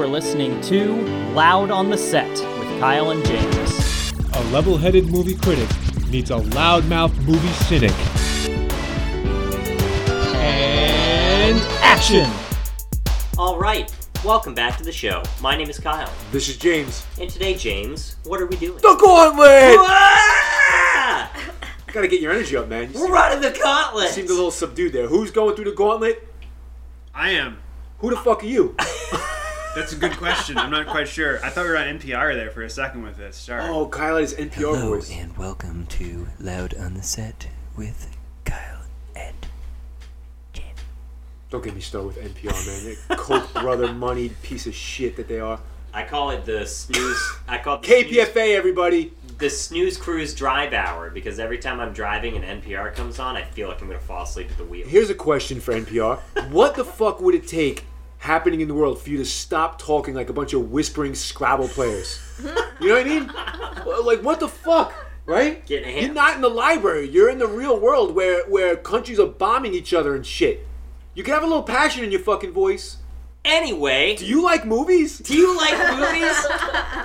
are listening to Loud on the Set with Kyle and James. A level headed movie critic meets a loudmouth movie cynic. And action! All right, welcome back to the show. My name is Kyle, This is James. and today, James, what are we doing? The gauntlet! Ah! Gotta get your energy up, man. You We're running the gauntlet. seem, seemed a little subdued there. Who's going through the gauntlet? I am. Who the fuck are you? That's a good question. I'm not quite sure. I thought we were on NPR there for a second with this. Sorry. Oh, Kyle has NPR Hello voice. and welcome to Loud on the Set with Kyle and Jen. Don't get me started with NPR, man. That Koch brother moneyed piece of shit that they are. I call it the snooze. I call it the snooze, KPFA, everybody. the snooze cruise drive hour because every time I'm driving and NPR comes on, I feel like I'm gonna fall asleep at the wheel. Here's a question for NPR. What the fuck would it take happening in the world for you to stop talking like a bunch of whispering Scrabble players? You know what I mean? Like, what the fuck? Right? You're not in the library. You're in the real world where, where countries are bombing each other and shit. You can have a little passion in your fucking voice. Anyway, Do you like movies? do you like movies?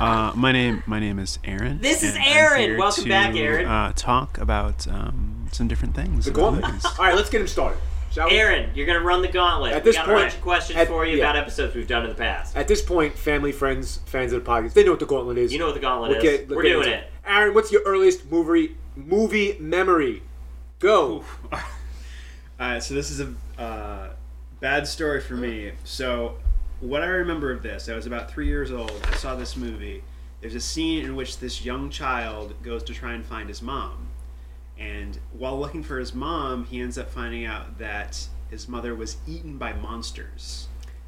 Uh, my name my name is Aaron. This is Aaron. Welcome to, back, Aaron. Uh, talk about um, some different things. The about movies. All right, let's get him started. Shall we? Aaron, you're gonna run the gauntlet. At we this got point- a bunch of questions at- for you yeah. about episodes we've done in the past. At this point, family, friends, fans of the podcast, they know what the gauntlet is. You know what the gauntlet We'll is. get- We're doing into it. Aaron, what's your earliest movie movie memory? Go. Alright, so this is a uh, bad story for me. So, what I remember of this, I was about three years old. I saw this movie. There's a scene in which this young child goes to try and find his mom. And while looking for his mom, he ends up finding out that his mother was eaten by monsters.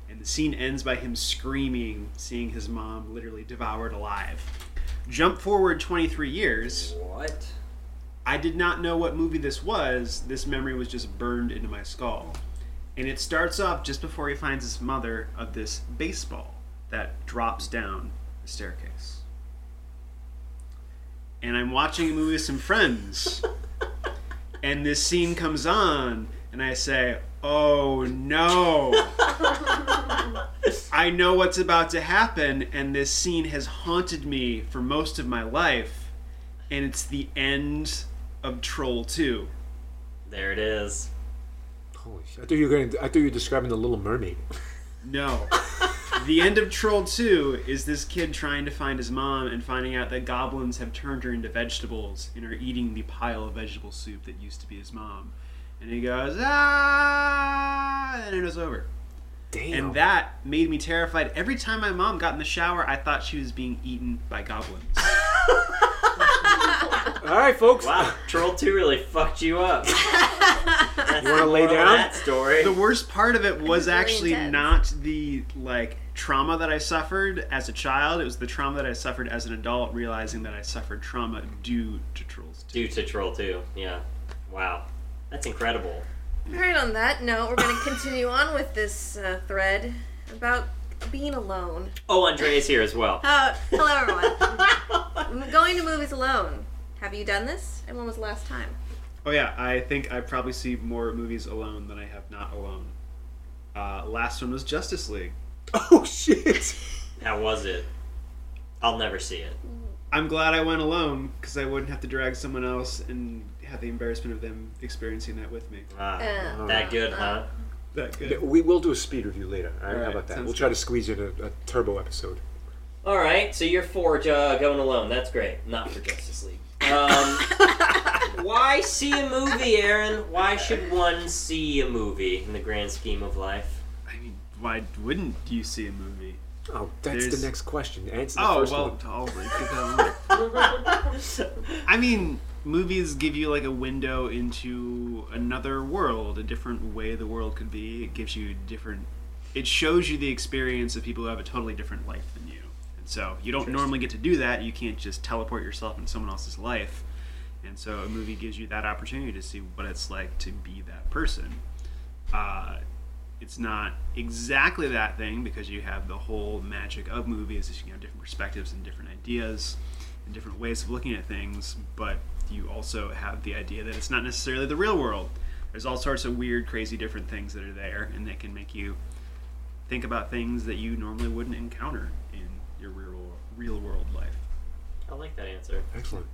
And the scene ends by him screaming, seeing his mom literally devoured alive. Jump forward 23 years. What? I did not know what movie this was. This memory was just burned into my skull. And it starts off just before he finds his mother of this baseball that drops down the staircase. And I'm watching a movie with some friends. and this scene comes on, and I say, Oh no! I know what's about to happen, and this scene has haunted me for most of my life and it's the end of Troll 2. There it is. Holy shit! I thought you were going. I thought you were describing the Little Mermaid. No. the end of Troll 2 is this kid trying to find his mom and finding out that goblins have turned her into vegetables and are eating the pile of vegetable soup that used to be his mom. And he goes, ah, and it was over. Damn. And that made me terrified. Every time my mom got in the shower, I thought she was being eaten by goblins. All right, folks. Wow, Troll 2 really fucked you up. That's You wanna lay down? That story. the worst part of it was really actually intense. not the like trauma that I suffered as a child. It was the trauma that I suffered as an adult, realizing that I suffered trauma due to Trolls 2. Due to Troll 2. Yeah. Wow. That's incredible. All right, on that note, we're going to continue on with this uh, thread about being alone. Oh, Andrea's here as well. Uh, hello, everyone. Going to movies alone. Have you done this? And when was the last time? Oh yeah, I think I probably see more movies alone than I have not alone. Uh, last one was Justice League. Oh shit! How was it? I'll never see it. I'm glad I went alone because I wouldn't have to drag someone else and have the embarrassment of them experiencing that with me. Ah, Uh, that good, huh? That good. We will do a speed review later. All right, All how about that? We'll try good. to squeeze in a, a turbo episode. All right, so you're for uh, going alone. That's great. Not for Justice League. Um, why see a movie, Aaron? Why should one see a movie in the grand scheme of life? I mean, why wouldn't you see a movie? Oh, that's There's- the next question. Answer the Oh first well, one. I'll wait for that one. I mean, movies give you like a window into another world, a different way the world could be. It gives you different. It shows you the experience of people who have a totally different life than you, and so you don't normally get to do that. You can't just teleport yourself into someone else's life, and so a movie gives you that opportunity to see what it's like to be that person. Uh, it's not exactly that thing because you have the whole magic of movies. Is you have different perspectives and different ideas and different ways of looking at things. But you also have the idea that it's not necessarily the real world. There's all sorts of weird crazy different things that are there and they can make you think about things that you normally wouldn't encounter your real real world life. I like that answer. Excellent.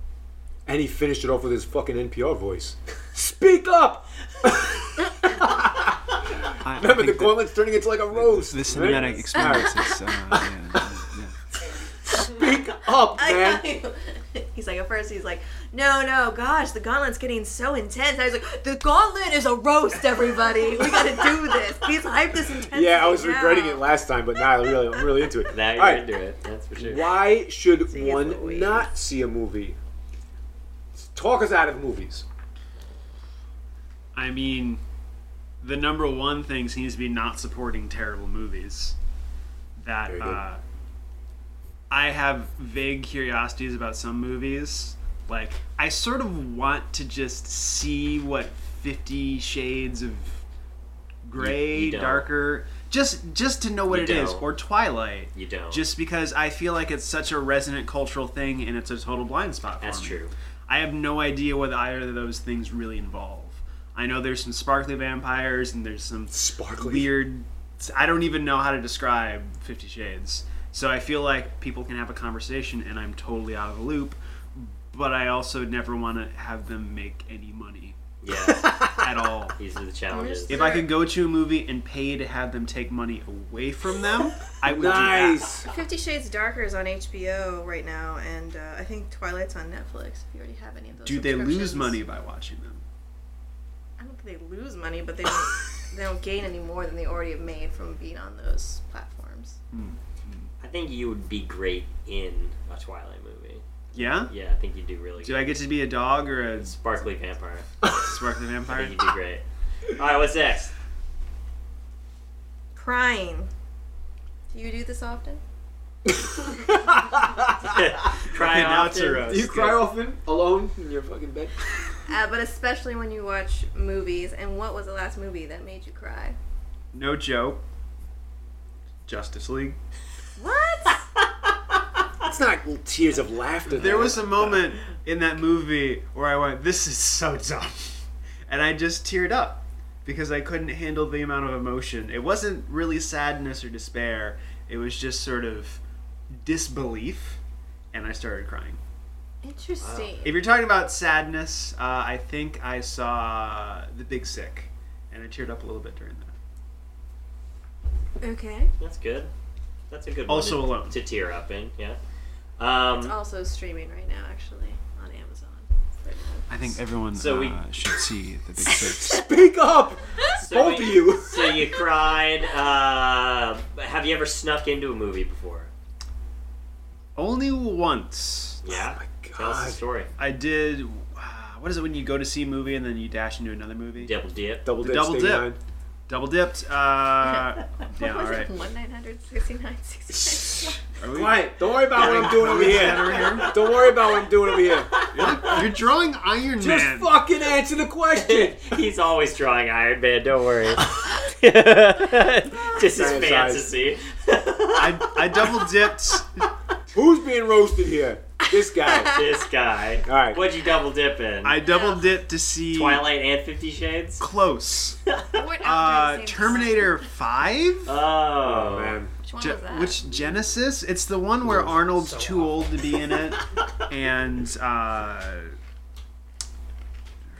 And he finished it off with his fucking NPR voice. Speak up! I, I Remember, the think that gauntlet's turning into like a roast. the right? cinematic experience is, uh, yeah, yeah. Speak up, man. He's like, at first, he's like, no, no, gosh, the gauntlet's getting so intense. I was like, the gauntlet is a roast, everybody. We gotta do this. Please hype this intensity. Yeah, I was now." regretting it last time, but now I really, I'm really into it. Now you're All right. into it. That's for sure. Why should See, one not see a movie? Talk us out of movies. I mean, the number one thing seems to be not supporting terrible movies. That uh, I have vague curiosities about some movies. Like, I sort of want to just see what Fifty Shades of Gray, You- you darker, just just to know what You it is, don't. or Twilight. You don't. Just because I feel like it's such a resonant cultural thing, and it's a total blind spot. For That's me. true. I have no idea what either of those things really involve. I know there's some sparkly vampires and there's some Sparkly. weird. I don't even know how to describe Fifty Shades. So I feel like people can have a conversation and I'm totally out of the loop. But I also never want to have them make any money Yeah. at all. These are the challenges. If I could go to a movie and pay to have them take money away from them, I would do that. Nice. Fifty Shades Darker is on HBO right now, and uh, I think Twilight's on Netflix. If you already have any of those, Do they lose money by watching them? I don't think they lose money, but they don't. they don't gain any more than they already have made from being on those platforms. I think you would be great in a Twilight movie. Yeah? Yeah, I think you'd do really Do good. I get to be a dog or a Sparkly vampire. sparkly I vampire? think you'd do great. All right, what's next? Crying. Do you do this often? Cry now it's a often. roast. Do you cry often alone in your fucking bed? Uh, but especially when you watch movies. And what was the last movie that made you cry? No joke. Justice League. What? It's not tears of laughter. There though. was a moment in that movie where I went, "This is so dumb," and I just teared up because I couldn't handle the amount of emotion. It wasn't really sadness or despair. It was just sort of disbelief, and I started crying. Interesting. If you're talking about sadness, uh, I think I saw The Big Sick, and I teared up a little bit during that. Okay. That's good. That's a good Also one to, alone. to tear up in. Yeah. It's Um, also streaming right now, actually, on Amazon. Right now. I think everyone So uh, we- should see the Big Six. Speak up, so both we- of you. So you cried. Uh, have you ever snuck into a movie before? Only once. Yeah. Oh my Tell us the story. I did. Uh, what is it when you go to see a movie and then you dash into another movie? Double dip. Double The dip. double dip. behind. Double dipped. Uh, What yeah, all was right. it? One nine hundred sixty nine sixty nine. Quiet. Don't worry about what I'm doing over here. here? Don't worry about what I'm doing over here. You're drawing Iron Just Man. Just fucking answer the question. He's always drawing Iron Man. Don't worry. Just his fantasy. I, I double dipped. Who's being roasted here? This guy. this guy. All right. What'd you double dip in? I double dipped to see Twilight and Fifty Shades. close. What Uh, Terminator Five. Oh, Oh man. Which one Ge- was that? which Genisys? It's the one where Arnold's too old to be in it, and uh,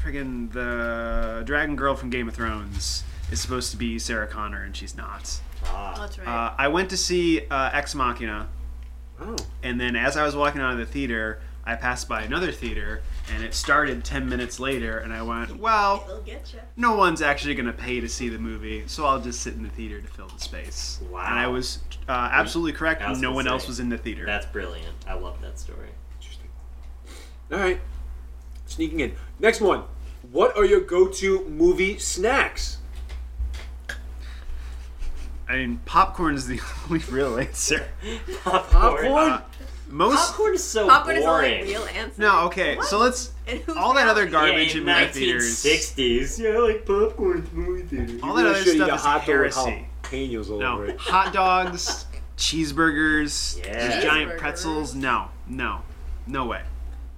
friggin' the Dragon Girl from Game of Thrones is supposed to be Sarah Connor, and she's not. Oh, Ah. that's right. Uh, I went to see uh, Ex Machina, Oh. and then as I was walking out of the theater, I passed by another theater, and it started ten minutes later, and I went, "Well, get no one's actually going to pay to see the movie, so I'll just sit in the theater to fill the space." Wow. And I was uh, absolutely correct. Was No one say, else was in the theater. That's brilliant. I love that story. Interesting. All right. Sneaking in. Next one. What are your go-to movie snacks? I mean, popcorn is the only real answer. Popcorn? Uh, most Popcorn is so Popcorn is the boring. only real answer. no, okay. So let's And who's all that other reality? garbage yeah, in in movie theaters. 1960s. Yeah, I like popcorn at the movie theater. All that other should eat stuff a is hot dog with heresy. jalapenos all over No, it. hot dogs, cheeseburgers, Yeah. these giant Cheeseburgers. pretzels. No, no, no way.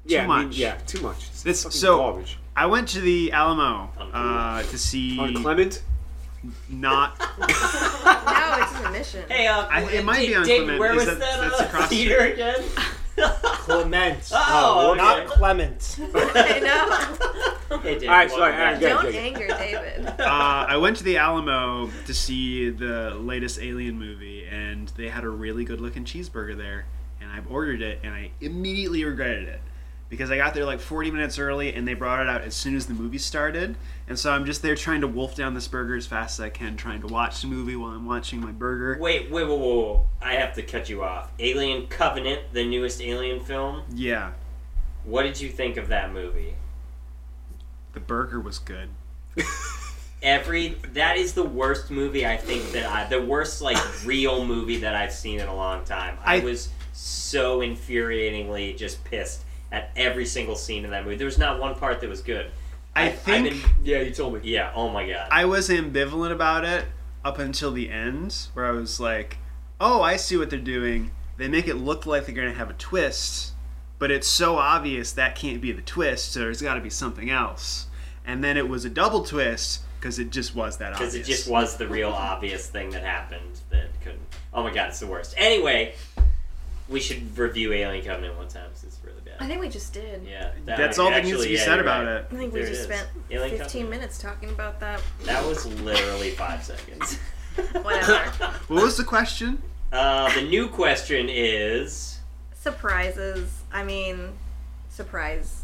Yeah, I mean, much. yeah, too much. It's This- fucking so- garbage. I went to the Alamo uh, to see. On Clement? Not. No, it's just a mission. Hey, uh, I- it might be on Dig, Clement. Where Is was that- that, that's uh, across the theater again? Clement. Oh, okay. not Clement. I know. Hey, Dig, All right, welcome sorry, back. Aaron, go. Don't anger David. Uh, I went to the Alamo to see the latest Alien movie, and they had a really good looking cheeseburger there. And I've ordered it, and I immediately regretted it because I got there like 40 minutes early, and they brought it out as soon as the movie started. And so I'm just there trying to wolf down this burger as fast as I can, trying to watch the movie while I'm watching my burger. Wait, wait, wait, wait, wait. I have to cut you off. Alien Covenant, the newest Alien film. Yeah, What did you think of that movie? the burger was good. Every that is the worst movie I think that I the worst like real movie that I've seen in a long time. I, I- was so infuriatingly just pissed at every single scene in that movie. There was not one part that was good. I I've think been- Yeah, you told me. yeah. Oh my god. I was ambivalent about it up until the end, where I was like, "Oh, I see what they're doing. They make it look like they're going to have a twist, but it's so obvious that can't be the twist. So there's got to be something else." And then it was a double twist because it just was that obvious. because it just was the real obvious thing that happened that couldn't. Oh my god, it's the worst. Anyway, we should review Alien Covenant one time. 'cause it's really bad. I think we just did. Yeah, that- That's all that needs to actually, be yeah, said you're about right. it. I think we There it just is. spent Alien 15 Covenant. minutes talking about that. That was literally five seconds. Whatever. What was the question? Uh, the new question is Surprises. I mean, surprise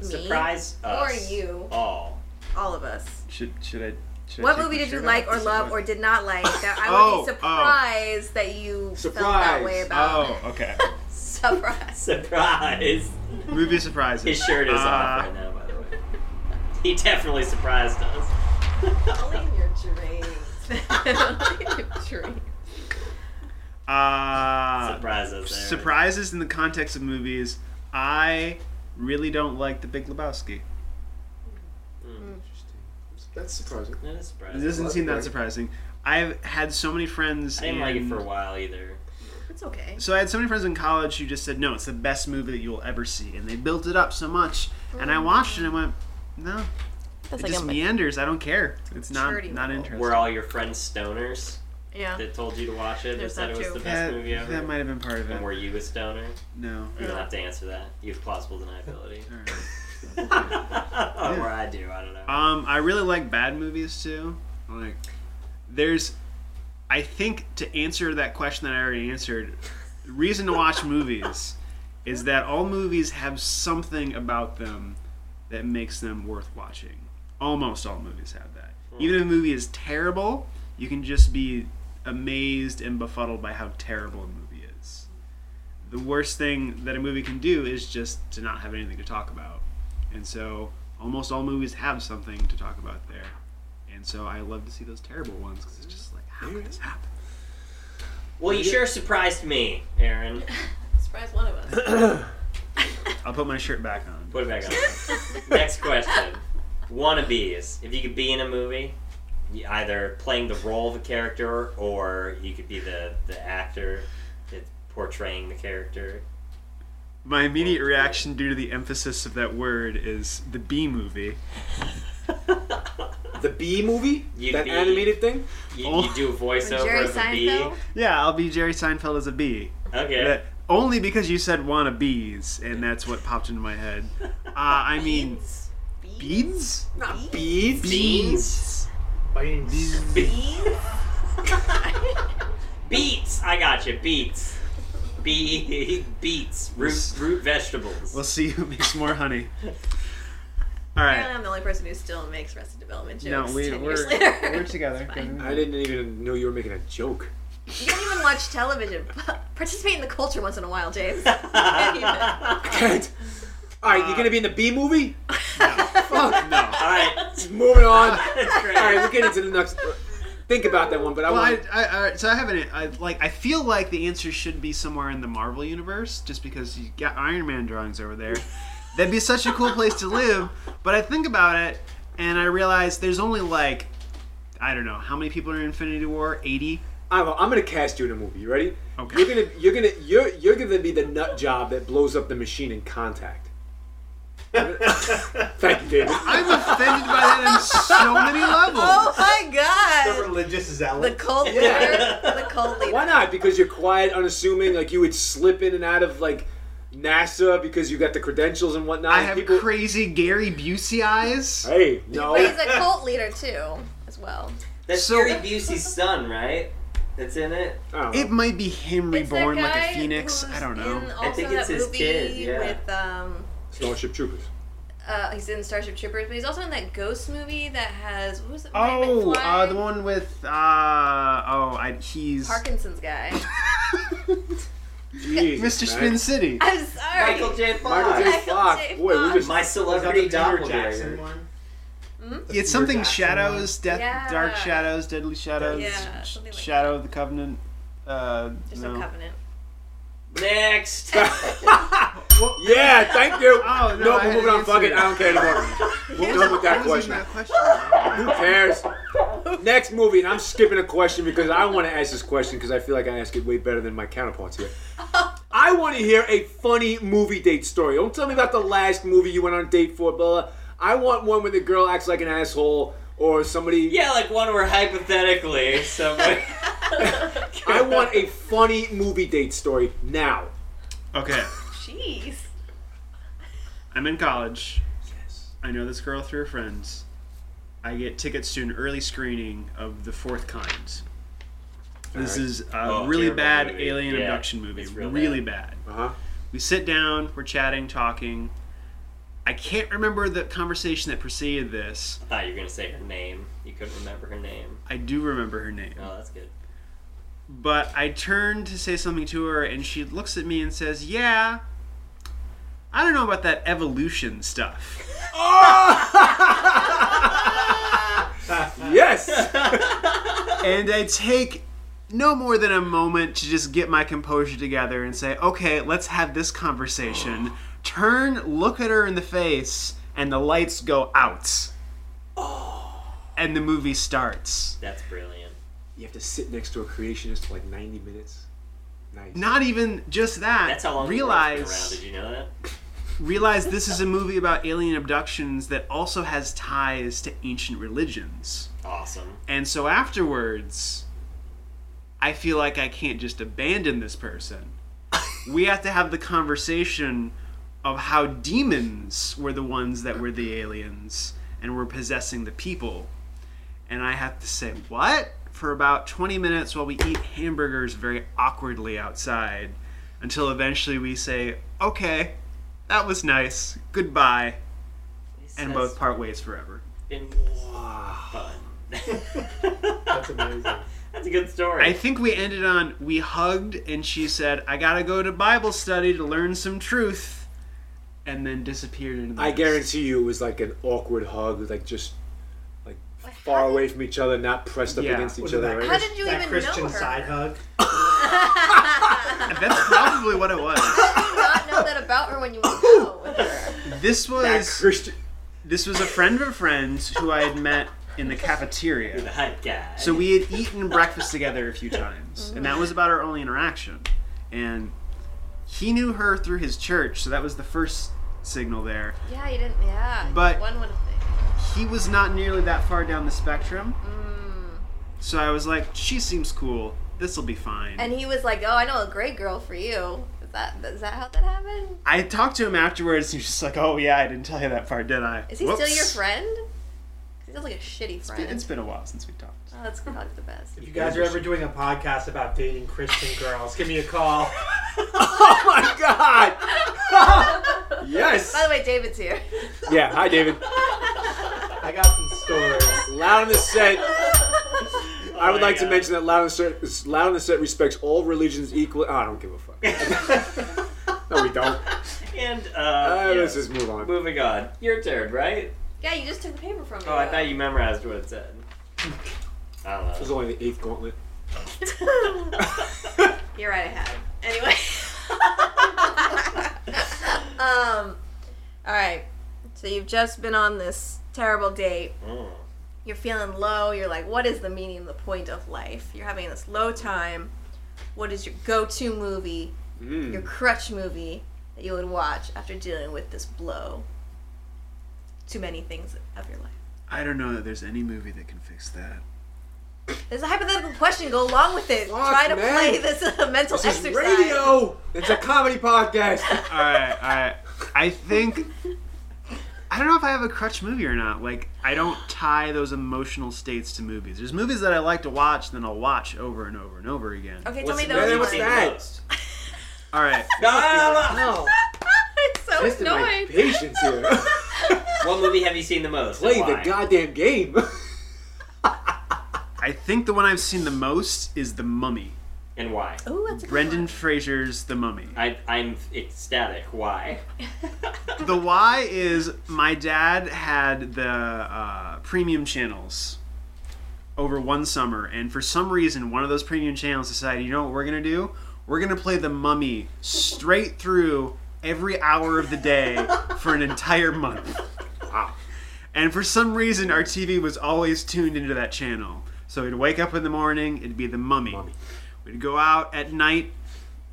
me. surprise Or you. all. All of us. Should should I? Should What movie did you like or love or did not like that I would Oh, be oh. surprised that you felt that way about? Oh, okay. Surprise. Surprise! movie surprises. His shirt is Uh, off right now, by the way. He definitely surprised us. Only in your dreams. Only in your dreams. Uh, Surprise there. surprises in the context of movies. I really don't like The Big Lebowski. That's surprising. That is surprising. It doesn't seem that Right. surprising. I've had so many friends. I didn't like it in- for a while either. It's okay. So I had so many friends in college who just said, "No, it's the best movie that you'll ever see," and they built it up so much. And I oh. watched it and went, "No, That's it like just a meanders. I don't care. It's not maturity not level. interesting." Were all your friends stoners yeah. that told you to watch it? There's that said that it was too. the best that, movie ever? that might have been part of it. And were you a stoner? No. You don't have to answer that. You have plausible deniability. All right. or I do. I don't know. Um, I really like bad movies too. Like, there's, I think to answer that question that I already answered, the reason to watch movies is that all movies have something about them that makes them worth watching. Almost all movies have that. Even if a movie is terrible, you can just be amazed and befuddled by how terrible a movie is. The worst thing that a movie can do is just to not have anything to talk about. And so almost all movies have something to talk about there. And so I love to see those terrible ones because it's just like, how could this happen? well, you sure surprised me, Aaron. Surprise one of us. I'll put my shirt back on. Put it back on. Next question. Wannabes. If you could be in a movie, you- either playing the role of a character or you could be the, the actor that's portraying the character. My immediate reaction due to the emphasis of that word is the B movie. The Bee movie? You'd that be- animated thing? You, Oh. you do a voiceover Jerry of a bee. Seinfeld. Yeah, I'll be Jerry Seinfeld as a bee. Okay. That- only because you said wanna bees, and that's what popped into my head. Uh, I mean, beads? Not beads. Beans? Beans. Beans? Beets. I got you. Beets. Be beets. Root root vegetables. We'll see who makes more honey. All Apparently. I'm the only person who still makes Arrested Development jokes. No, we, 10 we're, years later. we're together. I didn't even know you were making a joke. You don't even watch television. Participate in the culture once in a while, James. You can't even. Can't. All right, you're gonna be in the B movie? Fuck. No. All right. Moving on. That's great. All right, we're getting into the next. Think about that one, but I Well, I, want. I, I, so I haven't. I like. I feel like the answer should be somewhere in the Marvel universe, just because you got Iron Man drawings over there. That'd be such a cool place to live. But I think about it, and I realize there's only like, I don't know, how many people are in Infinity War? Eighty. I'm, I'm gonna cast you in a movie. You ready? Okay. You're gonna you're gonna you're you're gonna be the nut job that blows up the machine in Contact. Thank you, David. I'm offended by that on so many levels. Oh my god! The religious The zealot. cult leader. The cult leader. Why not? Because you're quiet, unassuming. Like you would slip in and out of like NASA because you got the credentials and whatnot. I and have people. crazy Gary Busey eyes. hey, no. But he's a cult leader too, as well. That's So- Gary Busey's son, right? That's in it. I don't know. It might be him reborn like a phoenix. I don't know. I think it's his movie kid, yeah. With um, Starship Troopers. uh, he's in Starship Troopers, but he's also in that Ghost movie that has what was it? Oh, McFly? uh, the one with uh oh, I, he's Parkinson's guy. Jesus, Mr. man. Spin City. I'm sorry. Michael J. Fox. Michael J. Michael Fox. Boy, we Fox. just My Was celebrity the doppelganger. Jackson one? Hmm? It's something Jackson shadows, one? death, Yeah. dark shadows, deadly shadows, Yeah, something like shadow of the covenant. Uh, There's no. no covenant. Next. Yeah, thank you. Oh, no, no, we're moving on. Fuck it. I don't care anymore. We're done with that question. that question? Who cares? Next movie, and I'm skipping a question because I want to ask this question because I feel like I ask it way better than my counterparts here. I want to hear a funny movie date story. Don't tell me about the last movie you went on a date for, blah. blah. I want one where the girl acts like an asshole or somebody. yeah, like one where hypothetically somebody. I want a funny movie date story now. Okay, Jeez. I'm in college. Yes. I know this girl through her friends. I get tickets to an early screening of The Fourth Kind. This Alright. is a Oh, really bad movie. alien Yeah, abduction movie. it's real really bad. Uh huh. We sit down, we're chatting, talking. I can't remember the conversation that preceded this. I thought you were gonna say her name. You couldn't remember her name. I do remember her name. Oh, that's good. But I turn to say something to her, and she looks at me and says, Yeah, I don't know about that evolution stuff. Oh! Yes. and I take no more than a moment to just get my composure together and say, Okay, let's have this conversation. Oh. Turn, look at her in the face, and the lights go out. Oh. And the movie starts. That's brilliant. You have to sit next to a creationist for like 90 minutes. Nice. Not even just that. That's how long the world's been realize around. Did you know that? realize this is a movie about alien abductions that also has ties to ancient religions. Awesome. And so afterwards, I feel like I can't just abandon this person. we have to have the conversation of how demons were the ones that were the aliens and were possessing the people. And I have to say, what? For about 20 minutes while we eat hamburgers very awkwardly outside until eventually we say, okay, that was nice, goodbye, and both part ways forever. Been fun. That's amazing. That's a good story. I think we ended on we hugged and she said, "I gotta go to Bible study to learn some truth," and then disappeared into the. I guarantee you it was like an awkward hug, like just like far away from each other, not pressed up Yeah. against each Was it other. that, Right? How did you that even Christian know her? Christian side hug? That's probably what it was. How did you not know that about her when you went out with her? This That was Christian. this was a friend of a friend who I had met in the You're cafeteria. the hype guy. So we had eaten breakfast together a few times, and that was about our only interaction. And he knew her through his church, so that was the first signal there. Yeah, you didn't. Yeah. But- one would have He was not nearly that far down the spectrum, Mm. so I was like, "She seems cool. This will be fine." And he was like, "Oh, I know a great girl for you." Is that is that how that happened? I talked to him afterwards. And he was just like, "Oh yeah, I didn't tell you that part, did I?" Is he Whoops. still your friend? 'Cause He sounds like a shitty It's friend. been, it's been a while since we talked. Oh, that's probably the best. If you guys are ever doing a podcast about dating Christian girls, give me a call. Oh my God! yes. By the way, David's here. Yeah. Hi, David. I got some stories. Loud on the set. I would my like to mention that Loud on the set, Loud on the set respects all religions equally. Oh, I don't give a fuck. no, we don't. and uh, Uh, yeah. Let's just move on. moving on. Your turn, right? Yeah, you just took the paper from me. Oh, I thought you memorized what it said. I don't know. It was only the eighth gauntlet. You're right, I had. Anyway. um. All right. So you've just been on this terrible date. Mm. You're feeling low. You're like, what is the meaning, the point of life? You're having this low time. What is your go-to movie, Mm. your crutch movie that you would watch after dealing with this blow? Too many things of your life. I don't know that there's any movie that can fix that. There's a hypothetical question. Go along with it. Fuck, Try to man. play this uh, mental This is exercise. radio. It's a comedy podcast. all right, all right. I think I don't know if I have a crutch movie or not. Like I don't tie those emotional states to movies. There's movies that I like to watch, then I'll watch over and over and over again. Okay, tell What's me those movie you've what's seen ones. the that? most? All right. No, no, no, no. No, it's so testing my annoying. patience here. What movie have you seen the most? and Play the why? goddamn game. I think the one I've seen the most is The Mummy. And why? Ooh, that's a good Brendan one. Fraser's The Mummy. I, I'm ecstatic. Why? The why is my dad had the uh, premium channels over one summer, and for some reason, one of those premium channels decided, you know what we're gonna do? We're gonna play The Mummy straight through every hour of the day for an entire month. Wow. And for some reason, our TV was always tuned into that channel. So we'd wake up in the morning, it'd be The Mummy. Mummy. We'd go out at night,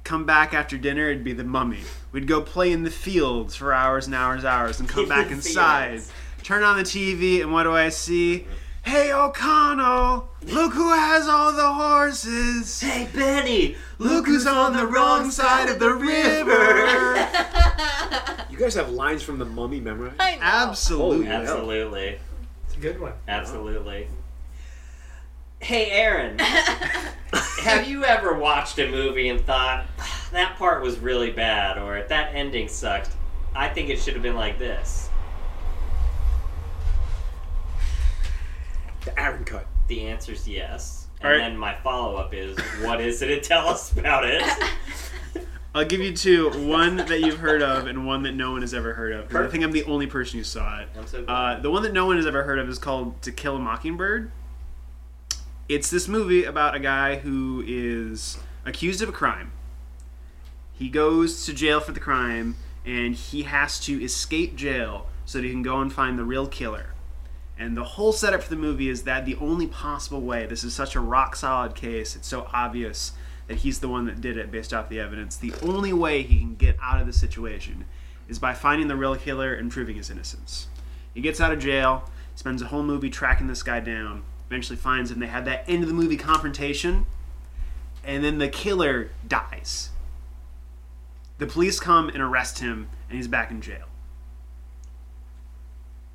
come back after dinner, it'd be The Mummy. We'd go play in the fields for hours and hours and hours and come back inside. fields. Turn on the TV, and what do I see? Hey, O'Connell! Look who has all the horses! Hey, Benny! Look who's on the wrong side of the river! You guys have lines from the Mummy memorized? I know. Absolutely. Holy Absolutely. It's a good one. Absolutely. Hey, Aaron. have you ever watched a movie and thought, that part was really bad, or that ending sucked? I think it should have been like this. The Aaron cut. The answer's yes. And Alright. then my follow up is, what is it? And tell us about it. I'll give you two one that you've heard of and one that no one has ever heard of. 'cause I think I'm the only person who saw it. I'm so Uh, the one that no one has ever heard of is called To Kill a Mockingbird. It's this movie about a guy who is accused of a crime. He goes to jail for the crime and he has to escape jail so that he can go and find the real killer. And the whole setup for the movie is that the only possible way, this is such a rock solid case, it's so obvious that he's the one that did it based off the evidence. The only way he can get out of the situation is by finding the real killer and proving his innocence. He gets out of jail, spends a whole movie tracking this guy down, eventually finds him. They have that end of the movie confrontation, and then the killer dies. The police come and arrest him, and he's back in jail.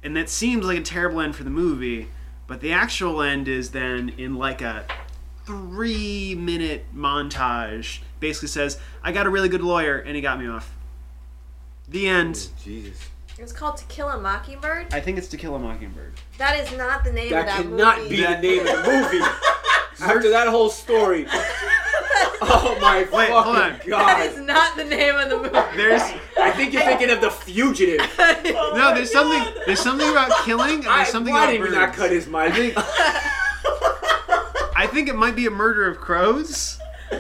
And that seems like a terrible end for the movie, but the actual end is then in like a three minute montage. Basically says, I got a really good lawyer, and he got me off. The end. Oh, Jesus. It's called To Kill a Mockingbird. I think it's To Kill a Mockingbird. That is not the name That of that cannot be the name of the movie. After that whole story. Oh my Wait, hold on. fucking That is not the name of the movie. There's I think you're thinking of The Fugitive. Oh no, there's something. There's something about killing, and I, there's something why about did we birds. not cut his mic? I think it might be a murder of crows.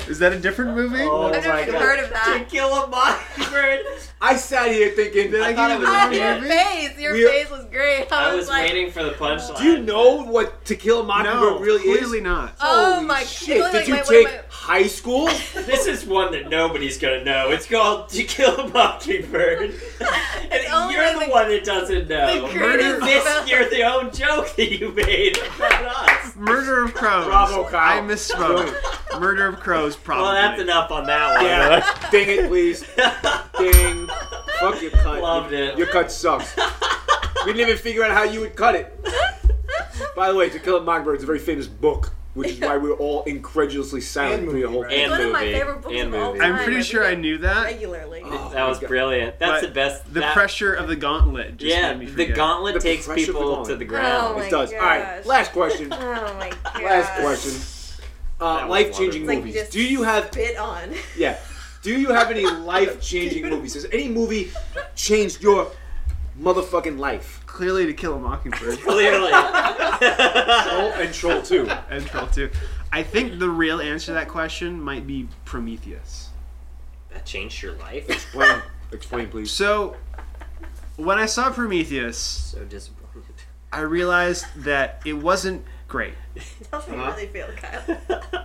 Is that a different movie? Oh I've never my even God. heard of To kill a mockingbird. I sat here thinking, Did I, thought give it you the was wrong your movie? face! Your We- face was great. I, I was, was like, waiting for the punchline. do you know what To Kill a Mockingbird No, really clearly is? Clearly not. Oh Holy my shit! wait, Did you wait, take wait, wait. High school? This is one that nobody's gonna know. It's called To Kill a Mockingbird. and you're the, the- one that doesn't know. Murder greatest this, film. you're the own joke that you made about us. Murder of crows. Bravo, Kyle. I misspoke. Murder of crows, probably. Well, that's enough on that one. Yeah. Ding it, please. Ding. Fuck your cut. Loved it. Your cut sucks. we didn't even figure out how you would cut it. By the way, To Kill a Mockingbird is a very famous book, which is why we were all incredulously silent And through the movie, whole right? And one of my movie. favorite books And of all movie. time. I'm pretty I sure I knew that. regularly. Oh, That was God. brilliant. That's But the best. The that- pressure of the gauntlet just Yeah, made me the gauntlet The takes pressure the people gauntlet. to the ground. Oh my It does. All right, last question. Oh my god. Last question. Uh, life-changing It's like movies. Do you have spit on? yeah? Do you have any life-changing movies? Has any movie changed your motherfucking life? Clearly, to kill a mockingbird. Clearly. Troll and Troll Two. and Troll 2. I think the real answer to that question might be Prometheus. that changed your life. Explain. Explain, please. So, when I saw Prometheus, So disappointed. I realized that it wasn't great. Tell me Uh-huh. really feel, Kyle.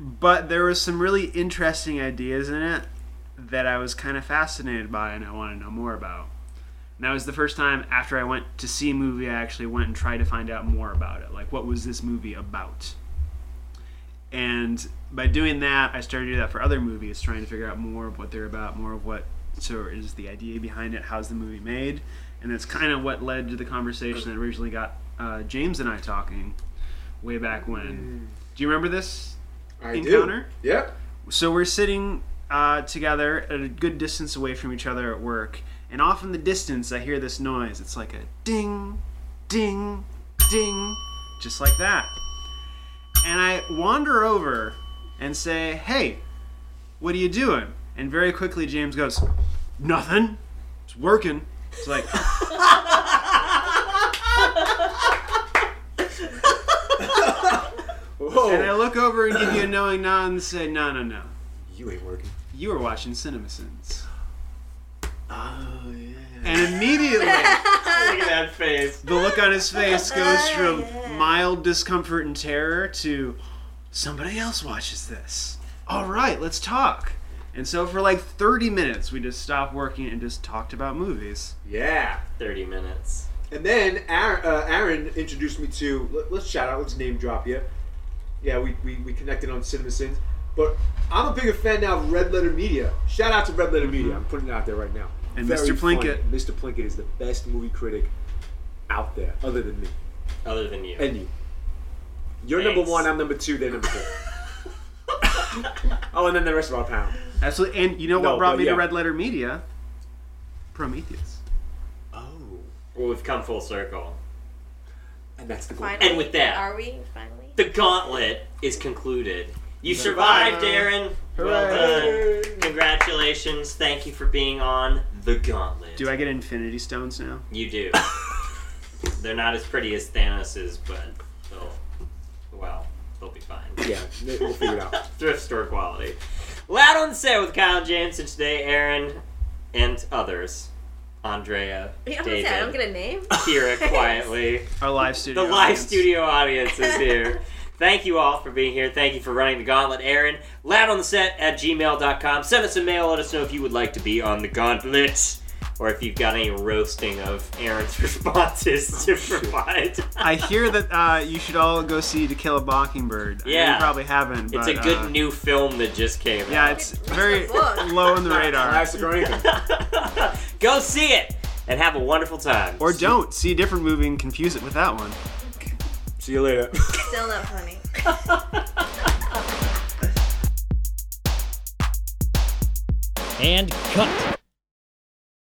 But there was some really interesting ideas in it that I was kind of fascinated by and I want to know more about. And that was the first time after I went to see a movie, I actually went and tried to find out more about it. Like, what was this movie about? And by doing that, I started to do that for other movies, trying to figure out more of what they're about, more of what so is the idea behind it, how's the movie made, and that's kind of what led to the conversation that originally got uh, James and I talking way back when. Do you remember this I encounter? do. Yep. So we're sitting uh, together at a good distance away from each other at work, and off in the distance, I hear this noise. It's like a ding, ding, ding, just like that. And I wander over and say, "Hey, what are you doing?" And very quickly, James goes, "Nothing. It's working." It's like, Whoa. and I look over and give you a knowing nod and say, "No, no, no. you ain't working. You were watching CinemaSins." Oh yeah. And immediately, Look at that face. the look on his face goes from mild discomfort and terror to somebody else watches this. All right, let's talk. And so for like 30 minutes, we just stopped working and just talked about movies. Yeah. 30 minutes. And then Aaron, uh, Aaron introduced me to. Let, let's shout out. Let's name drop you. Yeah, we, we, we connected on Cinema Sins. But I'm a bigger fan now of Red Letter Media. Shout out to Red Letter Media. I'm putting it out there right now. And Very Mr. Plinkett. funny. Mr. Plinkett is the best movie critic out there, other than me Other than you. and you. You're number one. I'm number two. They're number three. oh, and then the rest of our panel. Absolutely. And you know what No, brought me yeah. to Red Letter Media? Prometheus. Oh, well, we've come full circle. and that's the goal. Finally. And with that- Are we finally? The gauntlet is concluded. You survived, Aaron. Well done. Congratulations. Thank you for being on the gauntlet. Do I get Infinity Stones now? You do. They're not as pretty as Thanos's, but they'll, well, they'll be fine. Yeah, we'll figure it out. Thrift store quality. Loud on set with Kyle James, and today Aaron and others. Andrea, Yeah, I'm gonna David, say, I don't get a name. Kira quietly. Our live studio. The studio. live audience. studio audience is here. Thank you all for being here. Thank you for running the gauntlet, Aaron. Loud on the set at gmail.com. Send us a mail. Let us know if you would like to be on the gauntlet. Or if you've got any roasting of Aaron's responses to provide. I hear that uh, you should all go see To Kill a Mockingbird. Yeah. You probably haven't. It's a good uh, new film that just came Yeah, out. it's very low on the radar. Classic or. Go see it and have a wonderful time. Or don't. See a different movie and confuse it with that one. See you later. Still not funny. And cut.